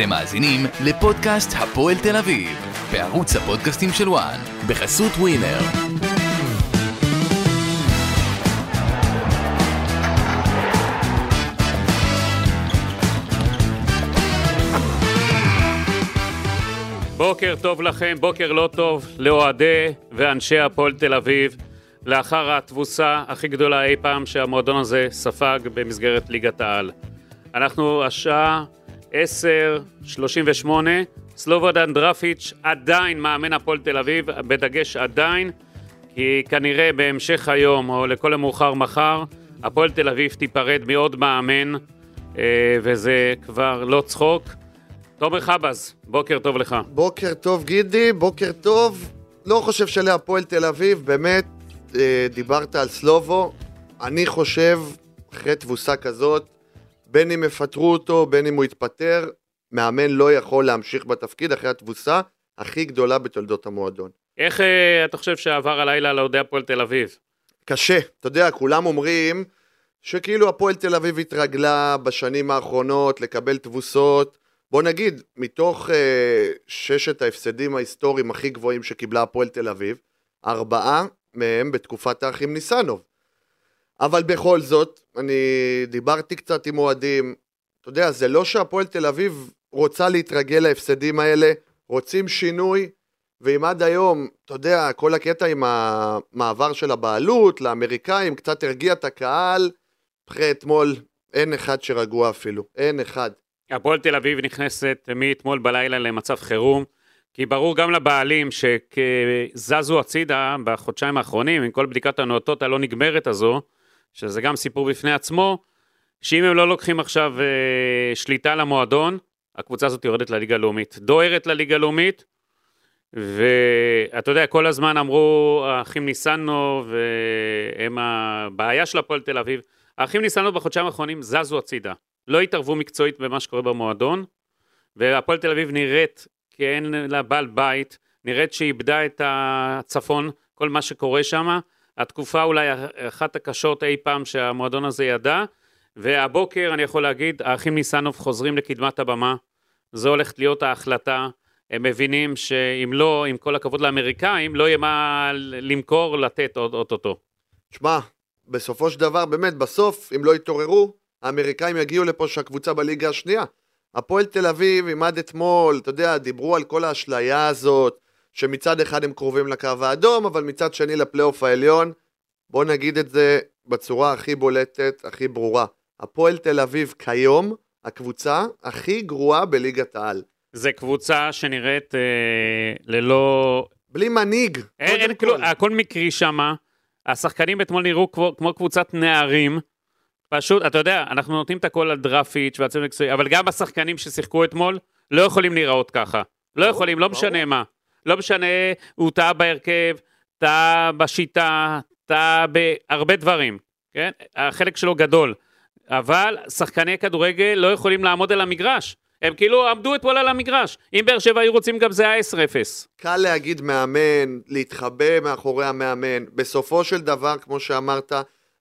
אתם מאזינים לפודקאסט הפועל תל אביב, בערוץ הפודקאסטים של וואן, בחסות ווינר. בוקר טוב לכם, בוקר לא טוב לאוהדי ואנשי הפועל תל אביב, לאחר התבוסה הכי גדולה אי פעם שהמועדון הזה ספג במסגרת ליגת העל. אנחנו השעה 10:38, סלובודן דרפיץ' עדיין מאמן הפועל תל אביב, בדגש עדיין, כי כנראה בהמשך היום, או לכל המאוחר מחר, הפועל תל אביב תיפרד מעוד מאמן, אה, וזה כבר לא צחוק. תומר חבז, בוקר טוב לך. בוקר טוב גידי, בוקר טוב. לא חושב שלהפועל תל אביב, באמת, אה, דיברת על סלובו. אני חושב, אחרי תבוסה כזאת, בין אם יפטרו אותו, בין אם הוא יתפטר, מאמן לא יכול להמשיך בתפקיד אחרי התבוסה הכי גדולה בתולדות המועדון. איך אה, אתה חושב שעבר הלילה לאוהדי הפועל תל אביב? קשה, אתה יודע, כולם אומרים שכאילו הפועל תל אביב התרגלה בשנים האחרונות לקבל תבוסות. בוא נגיד, מתוך אה, ששת ההפסדים ההיסטוריים הכי גבוהים שקיבלה הפועל תל אביב, ארבעה מהם בתקופת האחים ניסנוב. אבל בכל זאת, אני דיברתי קצת עם אוהדים, אתה יודע, זה לא שהפועל תל אביב רוצה להתרגל להפסדים האלה, רוצים שינוי, ואם עד היום, אתה יודע, כל הקטע עם המעבר של הבעלות לאמריקאים קצת הרגיע את הקהל, אחרי אתמול אין אחד שרגוע אפילו, אין אחד. הפועל תל אביב נכנסת מאתמול בלילה למצב חירום, כי ברור גם לבעלים שזזו הצידה בחודשיים האחרונים, עם כל בדיקת הנאותות הלא נגמרת הזו, שזה גם סיפור בפני עצמו, שאם הם לא לוקחים עכשיו אה, שליטה על המועדון, הקבוצה הזאת יורדת לליגה הלאומית. דוהרת לליגה הלאומית, ואתה יודע, כל הזמן אמרו, האחים ניסנו, והם הבעיה של הפועל תל אביב. האחים ניסנו בחודשיים האחרונים זזו הצידה. לא התערבו מקצועית במה שקורה במועדון, והפועל תל אביב נראית כאין לה בעל בית, נראית שאיבדה את הצפון, כל מה שקורה שם. התקופה אולי אחת הקשות אי פעם שהמועדון הזה ידע, והבוקר אני יכול להגיד, האחים ניסנוב חוזרים לקדמת הבמה, זו הולכת להיות ההחלטה, הם מבינים שאם לא, עם כל הכבוד לאמריקאים, לא יהיה מה למכור, לתת אוטוטו. שמע, בסופו של דבר, באמת, בסוף, אם לא יתעוררו, האמריקאים יגיעו לפה שהקבוצה בליגה השנייה. הפועל תל אביב, אם עד אתמול, אתה יודע, דיברו על כל האשליה הזאת, שמצד אחד הם קרובים לקו האדום, אבל מצד שני לפלייאוף העליון. בוא נגיד את זה בצורה הכי בולטת, הכי ברורה. הפועל תל אביב כיום, הקבוצה הכי גרועה בליגת העל. זה קבוצה שנראית אה, ללא... בלי מנהיג, אין, אין כלום, הכל מקרי שמה. השחקנים אתמול נראו כמו, כמו קבוצת נערים. פשוט, אתה יודע, אנחנו נותנים את הכל על דרפיץ' והצוות מקצועי, אבל גם השחקנים ששיחקו אתמול לא יכולים להיראות ככה. לא יכולים, לא משנה מה. לא משנה, הוא טעה בהרכב, טעה בשיטה, טעה בהרבה דברים, כן? החלק שלו גדול. אבל שחקני כדורגל לא יכולים לעמוד על המגרש. הם כאילו עמדו אתמול על המגרש. אם באר שבע היו רוצים גם זה היה 10-0. קל להגיד מאמן, להתחבא מאחורי המאמן. בסופו של דבר, כמו שאמרת,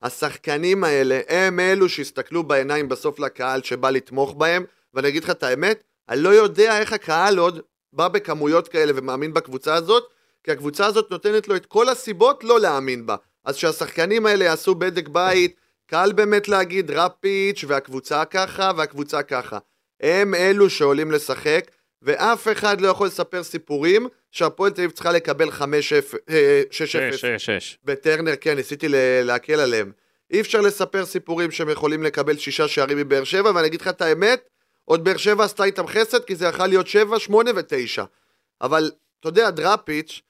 השחקנים האלה הם אלו שהסתכלו בעיניים בסוף לקהל שבא לתמוך בהם, ואני אגיד לך את האמת, אני לא יודע איך הקהל עוד בא בכמויות כאלה ומאמין בקבוצה הזאת, כי הקבוצה הזאת נותנת לו את כל הסיבות לא להאמין בה. אז שהשחקנים האלה יעשו בדק בית, קל באמת להגיד רפיץ' והקבוצה ככה והקבוצה ככה. הם אלו שעולים לשחק, ואף אחד לא יכול לספר סיפורים שהפועל תל אביב צריכה לקבל 5-0, 6-0. בטרנר, כן, ניסיתי להקל עליהם. אי אפשר לספר סיפורים שהם יכולים לקבל שישה שערים מבאר שבע, ואני אגיד לך את האמת, עוד באר שבע עשתה איתם חסד, כי זה יכול להיות 7, 8 ו-9. אבל, אתה יודע, דראפיץ',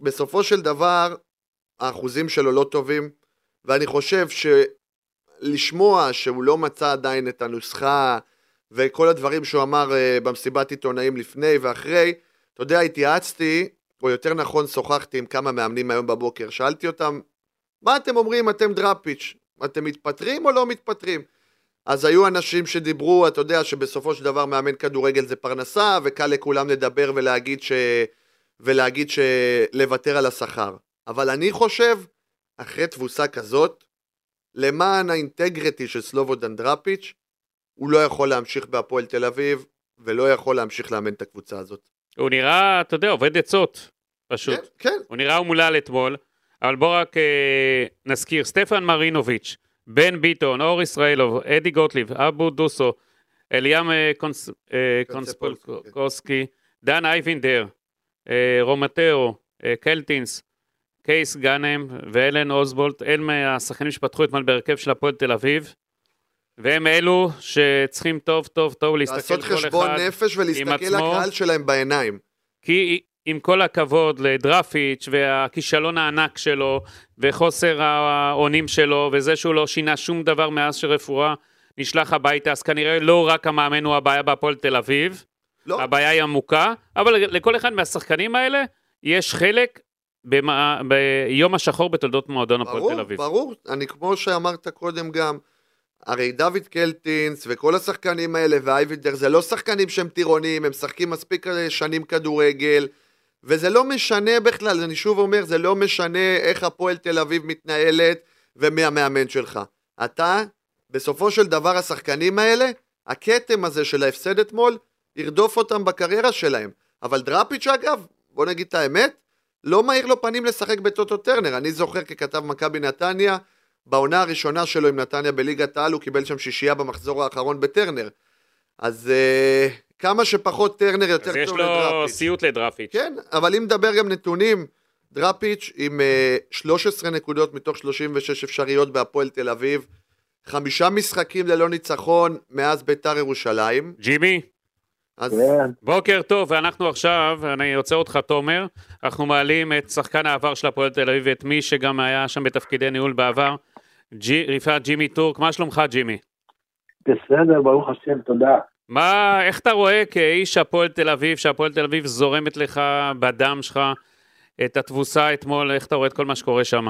בסופו של דבר, האחוזים שלו לא טובים, ואני חושב שלשמוע שהוא לא מצא עדיין את הנוסחה, וכל הדברים שהוא אמר uh, במסיבת עיתונאים לפני ואחרי, אתה יודע, התייעצתי, או יותר נכון שוחחתי עם כמה מאמנים היום בבוקר, שאלתי אותם, מה אתם אומרים, אתם דראפיץ', אתם מתפטרים או לא מתפטרים? אז היו אנשים שדיברו, אתה יודע, שבסופו של דבר מאמן כדורגל זה פרנסה, וקל לכולם לדבר ולהגיד ש... ולהגיד שלוותר על השכר. אבל אני חושב, אחרי תבוסה כזאת, למען ה integrity של סלובודן דראפיץ', הוא לא יכול להמשיך בהפועל תל אביב, ולא יכול להמשיך לאמן את הקבוצה הזאת. הוא נראה, אתה יודע, אובד עצות, פשוט. כן, כן. הוא נראה אומלל אתמול, אבל בוא רק אה, נזכיר, סטפן מרינוביץ', בן ביטון, אור ישראלוב, אדי גוטליב, אבו דוסו, אליאם אה, קונס, אה, קונספולסקי, דן אייבינדר, אה, רומטאו, אה, קלטינס, קייס גאנם ואלן אוסבולט, הם מהשחקנים שפתחו אתמול בהרכב של הפועל תל אביב, והם אלו שצריכים טוב טוב טוב להסתכל לעשות כל חשבון אחד נפש ולהסתכל עצמו. לקהל שלהם בעיניים. כי עם כל הכבוד לדרפיץ' והכישלון הענק שלו, וחוסר האונים שלו, וזה שהוא לא שינה שום דבר מאז שרפואה נשלח הביתה, אז כנראה לא רק המאמן הוא הבעיה בהפועל תל אביב, לא, הבעיה היא עמוקה, אבל לכל אחד מהשחקנים האלה יש חלק במה, ביום השחור בתולדות מועדון הפועל ברור, תל אביב. ברור. אני כמו שאמרת קודם גם, הרי דוד קלטינס וכל השחקנים האלה ואייבינדר זה לא שחקנים שהם טירונים, הם משחקים מספיק אה, שנים כדורגל, וזה לא משנה בכלל, אני שוב אומר, זה לא משנה איך הפועל תל אביב מתנהלת ומי המאמן שלך. אתה, בסופו של דבר השחקנים האלה, הכתם הזה של ההפסד אתמול, ירדוף אותם בקריירה שלהם. אבל דראפיץ' אגב, בוא נגיד את האמת, לא מאיר לו פנים לשחק בטוטו טרנר. אני זוכר ככתב מכבי נתניה, בעונה הראשונה שלו עם נתניה בליגת העל, הוא קיבל שם שישייה במחזור האחרון בטרנר. אז uh, כמה שפחות טרנר יותר אז יש טוב לו לדראפיץ'. סיוט לדרפיץ'. כן, אבל אם נדבר גם נתונים, דראפיץ' עם uh, 13 נקודות מתוך 36 אפשריות בהפועל תל אביב, חמישה משחקים ללא ניצחון מאז ביתר ירושלים. ג'ימי, אז כן, בוקר טוב, ואנחנו עכשיו, אני עוצר אותך תומר, אנחנו מעלים את שחקן העבר של הפועל תל אביב, ואת מי שגם היה שם בתפקידי ניהול בעבר, ג'י, רפעת ג'ימי טורק, מה שלומך ג'ימי? בסדר, ברוך השם, תודה. מה, איך אתה רואה כאיש הפועל תל אביב, שהפועל תל אביב זורמת לך בדם שלך את התבוסה אתמול, איך אתה רואה את כל מה שקורה שם?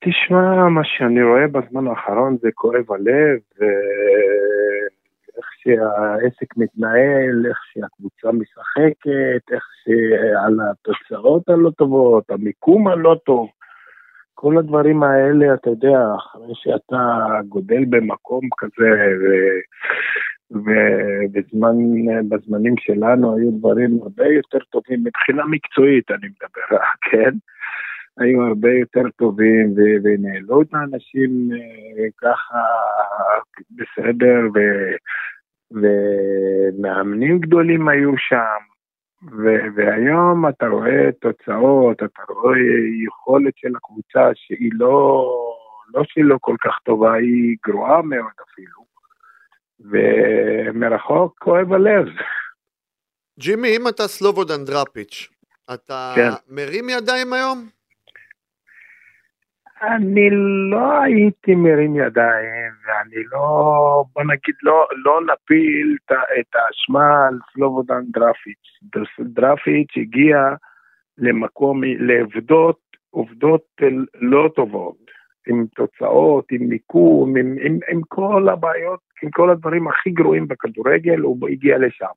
תשמע, מה שאני רואה בזמן האחרון זה כואב הלב, ואיך שהעסק מתנהל, איך שהקבוצה משחקת, איך שעל התוצאות הלא טובות, המיקום הלא טוב. כל הדברים האלה, אתה יודע, אחרי שאתה גודל במקום כזה. ובזמנים שלנו היו דברים הרבה יותר טובים מבחינה מקצועית, אני מדבר, כן? היו הרבה יותר טובים ו- וניהלו את האנשים אה, ככה בסדר ומאמנים גדולים היו שם ו- והיום אתה רואה תוצאות, אתה רואה יכולת של הקבוצה שהיא לא, לא שהיא לא כל כך טובה, היא גרועה מאוד אפילו ומרחוק כואב הלב. ג'ימי, אם אתה סלובודן דראפיץ', אתה כן. מרים ידיים היום? אני לא הייתי מרים ידיים, ואני לא, בוא נגיד, לא, לא נפיל את האשמה על סלובודן דרפיץ'. דרפיץ' הגיע למקום, לעובדות, עובדות לא טובות, עם תוצאות, עם מיקום, עם, עם, עם כל הבעיות, עם כל הדברים הכי גרועים בכדורגל, הוא הגיע לשם.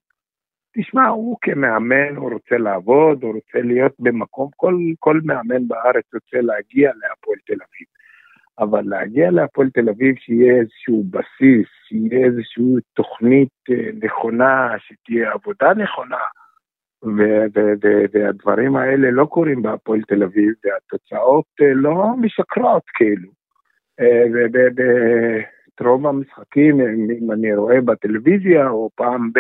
תשמע, הוא כמאמן, הוא רוצה לעבוד, הוא רוצה להיות במקום, כל, כל מאמן בארץ רוצה להגיע להפועל תל אביב. אבל להגיע להפועל תל אביב, שיהיה איזשהו בסיס, שיהיה איזושהי תוכנית אה, נכונה, שתהיה עבודה נכונה, ו- ו- ו- והדברים האלה לא קורים בהפועל תל אביב, והתוצאות אה, לא משקרות, כאילו. אה, ואת רוב המשחקים, אם אני רואה בטלוויזיה, או פעם ב...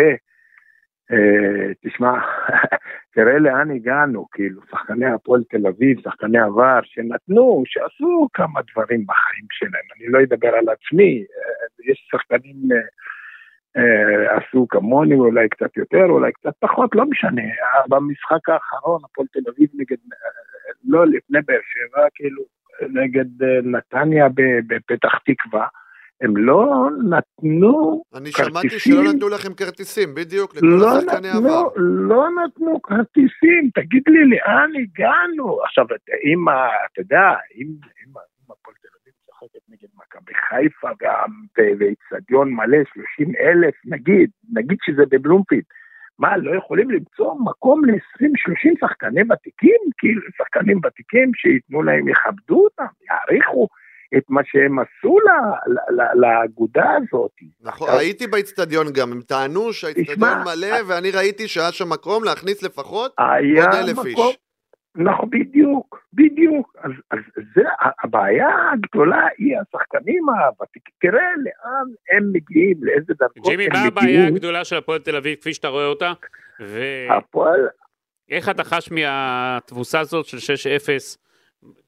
אה, תשמע, תראה לאן הגענו, כאילו, שחקני הפועל תל אביב, שחקני עבר, שנתנו, שעשו כמה דברים בחיים שלהם, אני לא אדבר על עצמי, אה, יש שחקנים אה, עשו כמוני, אולי קצת יותר, אולי קצת פחות, לא משנה. במשחק האחרון, הפועל תל אביב נגד, לא לפני באר שבע, כאילו, נגד נתניה בפתח תקווה, הם לא נתנו אני שמעתי כרטיסים? שלא נתנו לכם כרטיסים, בדיוק, לכל לא השחקני נתנו, עבר. לא נתנו כרטיסים, תגיד לי לאן הגענו? עכשיו, אם, אתה יודע, אם אם- אם הפועל תל אביב משחקת נגד מכבי חיפה ואיצטדיון מלא, 30 אלף, נגיד, נגיד שזה בבלומפילד, מה, לא יכולים למצוא מקום ל-20-30 שחקני ותיקים? כאילו, שחקנים ותיקים שייתנו להם, יכבדו אותם, יעריכו, את מה שהם עשו לאגודה הזאת. נכון, עכשיו, הייתי באיצטדיון גם, הם טענו שהאיצטדיון מלא, ואני ראיתי שהיה שם מקום להכניס לפחות עוד אלף איש. נכון, בדיוק, בדיוק. אז, אז זה, הבעיה הגדולה היא השחקנים הוותיקים. תראה לאן הם מגיעים, לאיזה דרכות ג'ימי, הם מה הבעיה מגיעים. הגדולה של הפועל תל אביב כפי שאתה רואה אותה? הפועל, ואיך אתה חש מהתבוסה הזאת של 6-0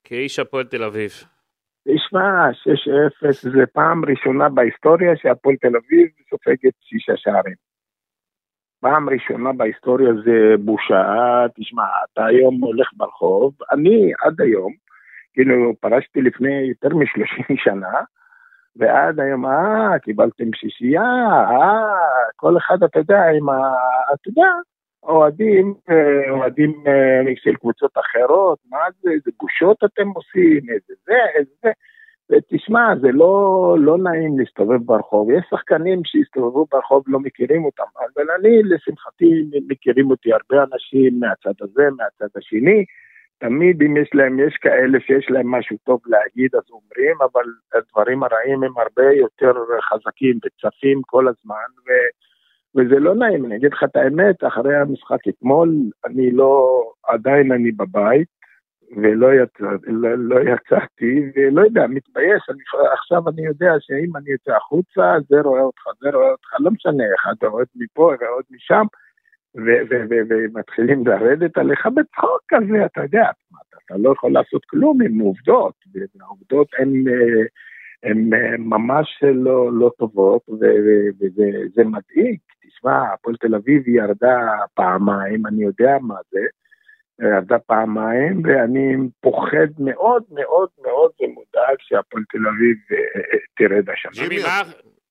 כאיש הפועל תל אביב? תשמע, 6-0 זה פעם ראשונה בהיסטוריה שהפועל תל אביב סופגת שישה שערים. פעם ראשונה בהיסטוריה זה בושה, תשמע, אתה היום הולך ברחוב, אני עד היום, כאילו פרשתי לפני יותר מ-30 שנה, ועד היום, אה, קיבלתם שישייה, אה, כל אחד, אתה יודע, עם ה... אתה יודע, אוהדים, אה, אוהדים אה, של קבוצות אחרות, מה זה, איזה בושות אתם עושים, איזה זה, איזה זה. ותשמע, זה לא, לא נעים להסתובב ברחוב. יש שחקנים שהסתובבו ברחוב, לא מכירים אותם, אבל אני, לשמחתי, מכירים אותי הרבה אנשים מהצד הזה, מהצד השני. תמיד אם יש להם, יש כאלה שיש להם משהו טוב להגיד, אז אומרים, אבל הדברים הרעים הם הרבה יותר חזקים וצפים כל הזמן, ו... וזה לא נעים, אני אגיד לך את האמת, אחרי המשחק אתמול, אני לא, עדיין אני בבית, ולא יצא, לא, לא יצאתי, ולא יודע, מתבייש, אני, עכשיו אני יודע שאם אני יוצא החוצה, זה רואה אותך, זה רואה אותך, לא משנה, אחד רואה מפה, רואה משם, ו- ו- ומתחילים לרדת עליך בצחוק כזה, אתה יודע, אתה, אתה לא יכול לעשות כלום עם עובדות, והעובדות הן... אה, הן אה, ממש לא, לא טובות, וזה זה מדאיג. תשמע, הפועל תל אביב ירדה פעמיים, אני יודע מה זה, ירדה פעמיים, ואני פוחד מאוד מאוד מאוד ומודאג שהפועל תל אביב אה, אה, תרד השנה. ג'ימי, מה-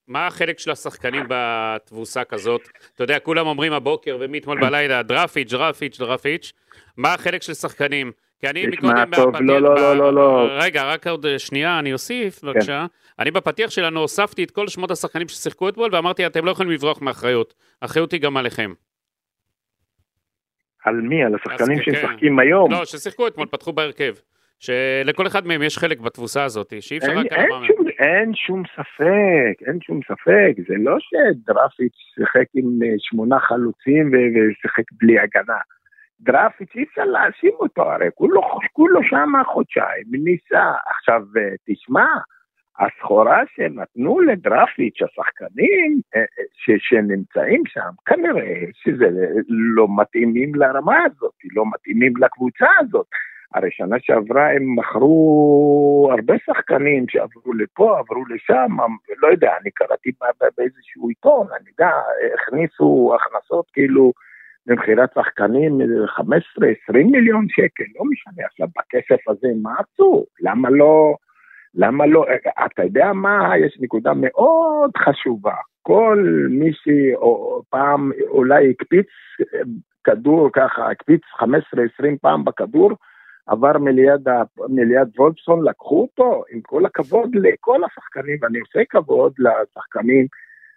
מה החלק של השחקנים בתבוסה כזאת? אתה יודע, כולם אומרים הבוקר ומאתמול בלילה, דרפיץ', דרפיץ', דרפיץ'. מה החלק של שחקנים? כי אני מקודם טוב, בפתיח... לא, לא, ב- לא, לא, לא. רגע, רק עוד שנייה, אני אוסיף, בבקשה. אני בפתיח שלנו הוספתי את כל שמות השחקנים ששיחקו אתמול, ואמרתי, אתם לא יכולים לברוח מאחריות. האחריות היא גם עליכם. על מי? על השחקנים כן. שמשחקים היום? לא, ששיחקו אתמול, פתחו בהרכב. שלכל אחד מהם יש חלק בתבוסה הזאת, שאי אפשר אין, רק על אין, המאמן. שום, אין שום ספק, אין שום ספק, זה לא שדרפיץ' שיחק עם אה, שמונה חלוצים ושיחק בלי הגנה. דרפיץ' אי אפשר להאשים אותו, הרי כולו, כולו שם חודשיים, ניסה. עכשיו, אה, תשמע, הסחורה שנתנו לדרפיץ', השחקנים אה, אה, שנמצאים שם, כנראה שזה לא מתאימים לרמה הזאת, לא מתאימים לקבוצה הזאת. הרי שנה שעברה הם מכרו הרבה שחקנים שעברו לפה, עברו לשם, לא יודע, אני קראתי באיזשהו עיתון, אני יודע, הכניסו הכנסות כאילו למכירת שחקנים 15-20 מיליון שקל, לא משנה, עכשיו בכסף הזה מה עשו? למה לא, למה לא, אתה יודע מה, יש נקודה מאוד חשובה, כל מי שפעם אולי הקפיץ כדור ככה, הקפיץ 15-20 פעם בכדור, עבר מליד, ה- מליד וולפסון, לקחו אותו, עם כל הכבוד לכל השחקנים, ואני עושה כבוד לשחקנים,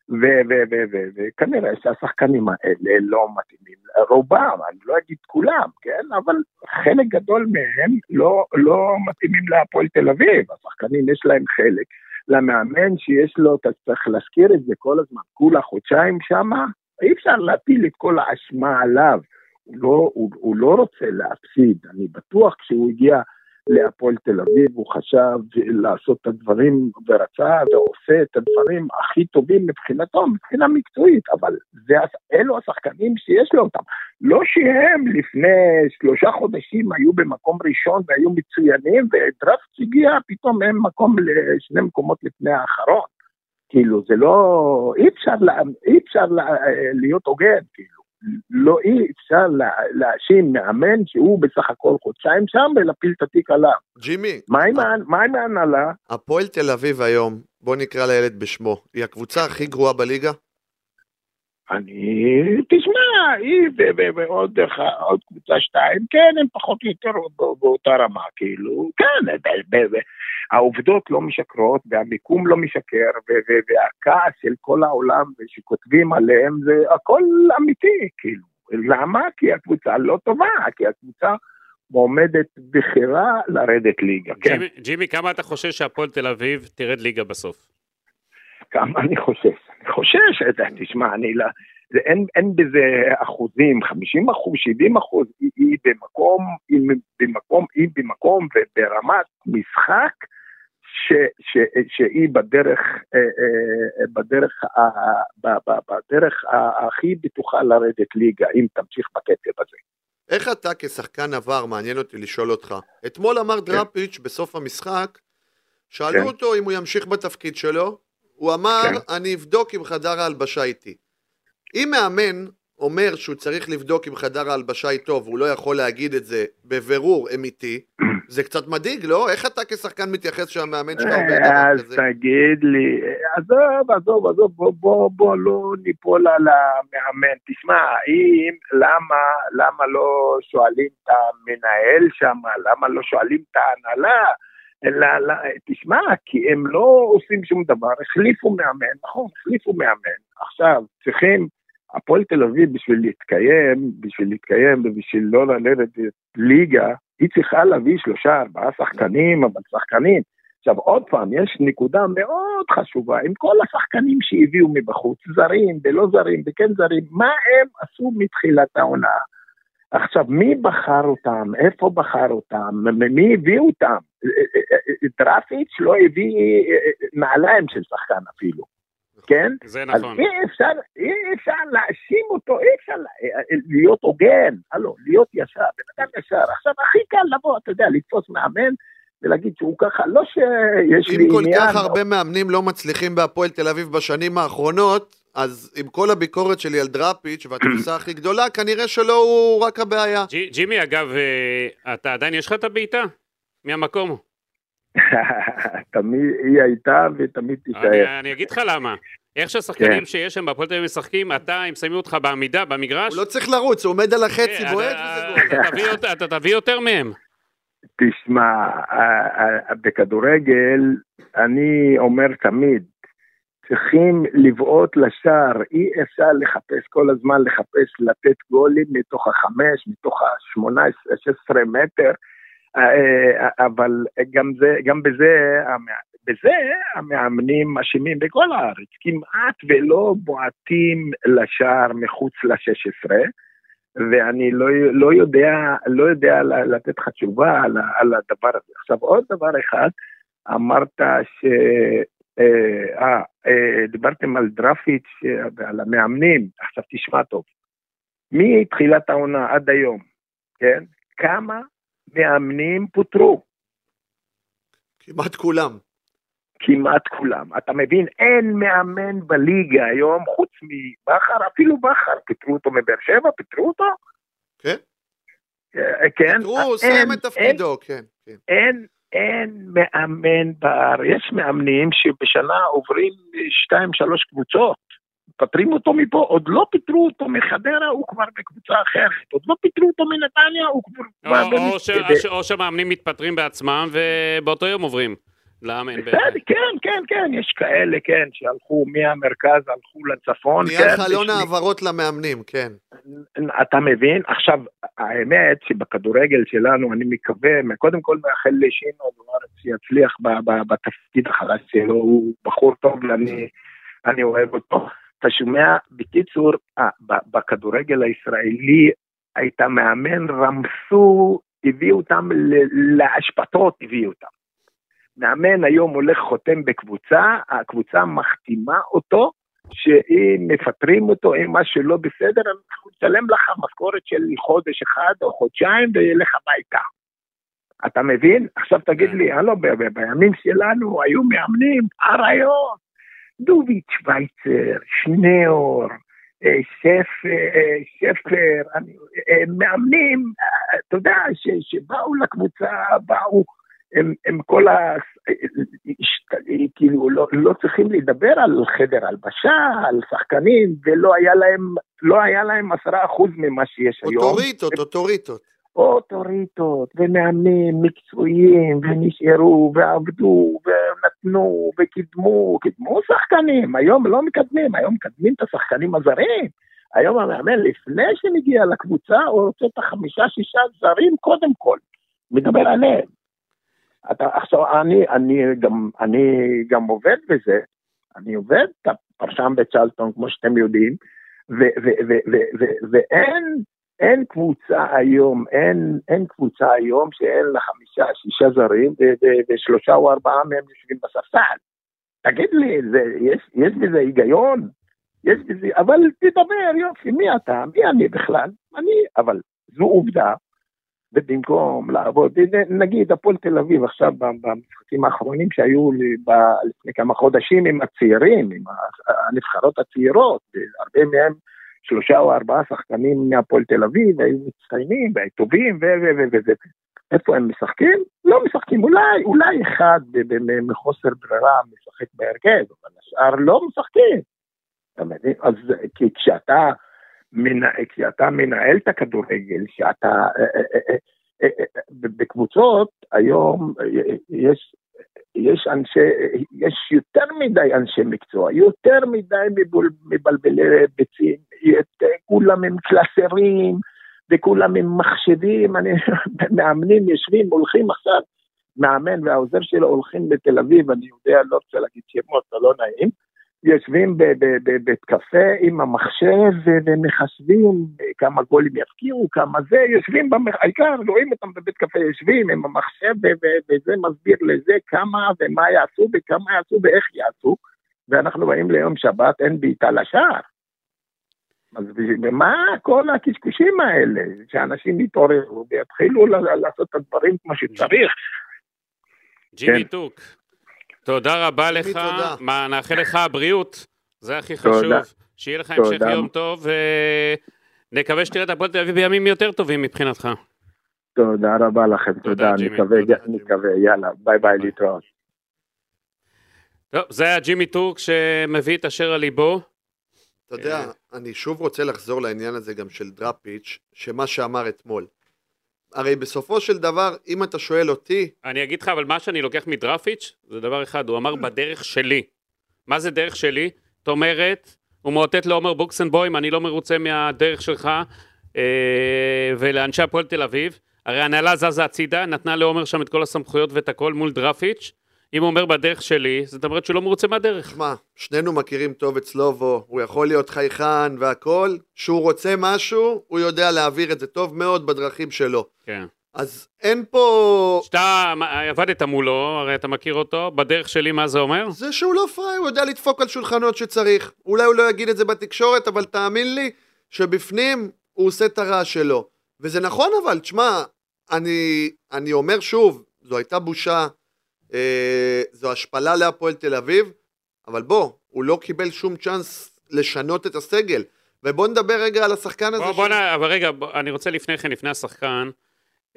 וכנראה שהשחקנים האלה לא מתאימים, רובם, אני לא אגיד כולם, כן, אבל חלק גדול מהם לא, לא מתאימים להפועל תל אביב, השחקנים יש להם חלק. למאמן שיש לו, אתה צריך להזכיר את זה כל הזמן, כולה חודשיים שמה, אי אפשר להפיל את כל האשמה עליו. הוא לא, הוא, הוא לא רוצה להפסיד, אני בטוח כשהוא הגיע להפועל תל אביב, הוא חשב לעשות את הדברים ורצה ועושה את הדברים הכי טובים מבחינתו, מבחינה מקצועית, אבל זה, אלו השחקנים שיש לו אותם. לא שהם לפני שלושה חודשים היו במקום ראשון והיו מצוינים, ודראפט הגיע פתאום הם מקום לשני מקומות לפני האחרון. כאילו, זה לא, אי אפשר, לה, אי אפשר לה, להיות הוגן, כאילו. לא אי אפשר לה, להאשים מאמן שהוא בסך הכל חודשיים שם ולהפיל את התיק עליו. ג'ימי, מה עם ההנהלה? הפועל תל אביב היום, בוא נקרא לילד בשמו, היא הקבוצה הכי גרועה בליגה? אני, תשמע, היא ועוד קבוצה שתיים, כן, הם פחות או יותר בא- באותה רמה, כאילו, כן, העובדות לא משקרות, והמיקום לא משקר, ו- והכעס של כל העולם שכותבים עליהם, זה הכל אמיתי, כאילו. למה? כי הקבוצה לא טובה, כי הקבוצה מועמדת בכירה לרדת ליגה, כן. ג'ימי, ג'ימי, כמה אתה חושש שהפועל תל אביב תרד ליגה בסוף? כמה אני חושש? אני חושש, אתה- תשמע, אני לא... זה אין, אין בזה אחוזים, 50 אחוז, 70 אחוז, היא, היא במקום, היא במקום, היא במקום וברמת משחק ש, ש, שהיא בדרך, אה, אה, בדרך, בדרך הכי בטוחה לרדת ליגה, אם תמשיך בקצב הזה. איך אתה כשחקן עבר, מעניין אותי לשאול אותך. אתמול אמר דראפיץ' בסוף המשחק, שאלו כן. אותו אם הוא ימשיך בתפקיד שלו, הוא אמר, כן. אני אבדוק אם חדר ההלבשה איתי. אם מאמן אומר שהוא צריך לבדוק אם חדר ההלבשה איתו, והוא לא יכול להגיד את זה בבירור אמיתי, זה קצת מדאיג, לא? איך אתה כשחקן מתייחס שהמאמן שלך דבר אז כזה? תגיד לי, עזוב, עזוב, עזוב, בוא, בוא, בוא לא ניפול על המאמן. תשמע, אם, למה, למה לא שואלים את המנהל שם, למה לא שואלים את ההנהלה? אלא, לא, תשמע, כי הם לא עושים שום דבר, החליפו מאמן, נכון, החליפו מאמן. עכשיו, צריכים, הפועל תל אביב בשביל להתקיים, בשביל להתקיים ובשביל לא לרדת ליגה, היא צריכה להביא שלושה, ארבעה שחקנים, אבל שחקנים. עכשיו עוד פעם, יש נקודה מאוד חשובה, עם כל השחקנים שהביאו מבחוץ, זרים ולא זרים וכן זרים, מה הם עשו מתחילת העונה? עכשיו, מי בחר אותם? איפה בחר אותם? מי הביא אותם? דרפיץ' לא הביא אה, נעליים של שחקן אפילו, כן? זה אז נכון. אי אפשר, אי אפשר להאשים אותו, אי אפשר לה- להיות הוגן, הלו, להיות ישר, בן אדם ישר. עכשיו, הכי קל לבוא, אתה יודע, לתפוס מאמן ולהגיד שהוא ככה, לא שיש לי אם כל עניין... כך הרבה מאמנים לא מצליחים בהפועל תל אביב בשנים האחרונות, אז עם כל הביקורת שלי על דראפיץ' והתפיסה הכי גדולה, כנראה שלא הוא רק הבעיה. ג'י- ג'ימי, אגב, אה, אתה עדיין יש לך את הבעיטה? מהמקום. תמיד היא הייתה ותמיד תישאר. אני, אני אגיד לך למה. איך שהשחקנים כן. שיש שם בהפועל תל אביב משחקים, אתה, הם שמים אותך בעמידה, במגרש, הוא לא צריך לרוץ, הוא עומד על החצי, אה, בועט אתה- וזה גול. אתה תביא יותר- אתה תביא יותר מהם. תשמע, ה- ה- בכדורגל, אני אומר תמיד, צריכים לבעוט לשער, אי אפשר לחפש כל הזמן, לחפש לתת גולים מתוך החמש, מתוך השמונה עשרה, שש עשרה מטר, אה, אבל גם, זה, גם בזה, בזה המאמנים אשמים בכל הארץ, כמעט ולא בועטים לשער מחוץ לשש עשרה. ואני לא, לא יודע, לא יודע לתת לך תשובה על, על הדבר הזה. עכשיו עוד דבר אחד, אמרת ש... אה, אה, אה, דיברתם על דרפיץ' אה, ועל המאמנים, עכשיו תשמע טוב. מתחילת העונה עד היום, כן? כמה מאמנים פוטרו? כמעט כולם. כמעט כולם. אתה מבין, אין מאמן בליגה היום, חוץ מבכר, אפילו בכר, פיטרו אותו מבאר שבע, פיטרו אותו? כן? אה, כן. הוא אין- סיים את תפקידו, כן. כן. אין, אין מאמן בארץ, יש מאמנים שבשנה עוברים שתיים, שלוש קבוצות. מפטרים אותו מפה, עוד לא פיטרו אותו מחדרה, הוא כבר בקבוצה אחרת. עוד לא פיטרו אותו מנתניה, הוא כבר... או, או, במס- ש, ב- או שהמאמנים מתפטרים בעצמם ובאותו יום עוברים לאמן. בסדר, כן, כן, כן, יש כאלה, כן, שהלכו מהמרכז, הלכו לצפון, נהיה כן. חלון יש העברות למאמנים, כן. אתה מבין? עכשיו, האמת שבכדורגל שלנו, אני מקווה, קודם כל מאחל לשינו דוארץ שיצליח בתפקיד החדש שלו, הוא בחור טוב ואני אני אוהב אותו. אתה שומע? בקיצור, אה, ב- בכדורגל הישראלי הייתה מאמן, רמסו, הביאו אותם ל- לאשפתות, הביאו אותם. מאמן היום הולך חותם בקבוצה, הקבוצה מחתימה אותו, שאם מפטרים אותו, אם משהו לא בסדר, אנחנו נשלם לך משכורת של חודש אחד או חודשיים וילך הביתה. אתה מבין? עכשיו תגיד לי, הלו, בימים שלנו היו מאמנים, אריות, דוביץ' שווייצר, שניאור, אה, שפ- אה, שפר, אני- אה, מאמנים, אה, אתה יודע, שבאו לקבוצה, באו, הם, הם כל ה... כאילו, לא, לא צריכים לדבר על חדר הלבשה, על שחקנים, ולא היה להם, לא היה להם עשרה אחוז ממה שיש היום. אוטוריטות, אוטוריטות. אוטוריטות ומאמנים מקצועיים ונשארו ועבדו ונתנו וקידמו, קידמו שחקנים, היום לא מקדמים, היום מקדמים את השחקנים הזרים. היום המאמן, לפני שמגיע לקבוצה, הוא רוצה את החמישה-שישה זרים קודם כל. מדבר עליהם. אתה, עכשיו, אני, אני, גם, אני גם עובד בזה, אני עובד פרשן בצ'לטון, כמו שאתם יודעים, ואין אין קבוצה היום, אין, אין קבוצה היום שאין לה חמישה, שישה זרים, ושלושה או ארבעה מהם יושבים בספסל. תגיד לי, זה, יש, יש בזה היגיון? יש בזה, אבל תדבר, יופי, מי אתה? מי אני בכלל? אני, אבל זו עובדה, ובמקום לעבוד, נגיד הפועל תל אביב עכשיו במשחקים האחרונים שהיו לי ב- לפני כמה חודשים עם הצעירים, עם הנבחרות הצעירות, הרבה מהם שלושה או ארבעה שחקנים מהפועל תל אביב, היו מצטיינים והיו טובים ו... ו... ו... ו... איפה הם משחקים? לא משחקים, אולי, אולי אחד מחוסר ברירה משחק בהרכב, אבל השאר לא משחקים. אתה מבין? אז כי כשאתה, מנ... כשאתה מנהל את הכדורגל, שאתה... בקבוצות היום יש, יש אנשי, יש יותר מדי אנשי מקצוע, יותר מדי מבלבלי ביצים, כולם הם קלסרים, וכולם עם מחשבים, אני, מאמנים יושבים, הולכים עכשיו, מאמן והעוזר שלו הולכים בתל אביב, אני יודע, לא רוצה להגיד שמות, זה לא נעים, יושבים בבית קפה עם המחשב ומחשבים כמה גולים יפקיעו, כמה זה, יושבים, העיקר רואים אותם בבית קפה, יושבים עם המחשב וזה מסביר לזה כמה ומה יעשו וכמה יעשו ואיך יעשו, ואנחנו באים ליום שבת, אין בעיטה לשער. אז מה כל הקשקושים האלה, שאנשים יתעוררו ויתחילו לעשות את הדברים כמו שצריך. ג'ימי כן. טורק, תודה רבה לך, מה, נאחל לך בריאות, זה הכי חשוב, שיהיה לך המשך יום טוב, ונקווה שתראה את הפועל תל אביב בימים יותר טובים מבחינתך. תודה רבה לכם, תודה, אני מקווה, יאללה, ביי ביי, להתראות. טוב, זה היה ג'ימי טורק שמביא את אשר על ליבו. אתה יודע, אה. אני שוב רוצה לחזור לעניין הזה גם של דראפיץ', שמה שאמר אתמול. הרי בסופו של דבר, אם אתה שואל אותי... אני אגיד לך, אבל מה שאני לוקח מדרפיץ', זה דבר אחד, הוא אמר בדרך שלי. מה זה דרך שלי? זאת אומרת, הוא מאותת לעומר בוקסנבוים, אני לא מרוצה מהדרך שלך אה, ולאנשי הפועל תל אביב. הרי הנהלה זזה הצידה, נתנה לעומר שם את כל הסמכויות ואת הכל מול דרפיץ'. אם הוא אומר בדרך שלי, זאת אומרת שהוא לא מרוצה מהדרך. מה, שנינו מכירים טוב את סלובו, הוא יכול להיות חייכן והכל, כשהוא רוצה משהו, הוא יודע להעביר את זה טוב מאוד בדרכים שלו. כן. אז אין פה... שאתה עבדת מולו, הרי אתה מכיר אותו, בדרך שלי מה זה אומר? זה שהוא לא פראי, הוא יודע לדפוק על שולחנות שצריך. אולי הוא לא יגיד את זה בתקשורת, אבל תאמין לי שבפנים הוא עושה את הרעש שלו. וזה נכון אבל, תשמע, אני, אני אומר שוב, זו הייתה בושה אה, זו השפלה להפועל תל אביב, אבל בוא, הוא לא קיבל שום צ'אנס לשנות את הסגל. ובוא נדבר רגע על השחקן הזה. בוא, בוא, ש... נע, אבל רגע, בוא, אני רוצה לפני כן, לפני השחקן,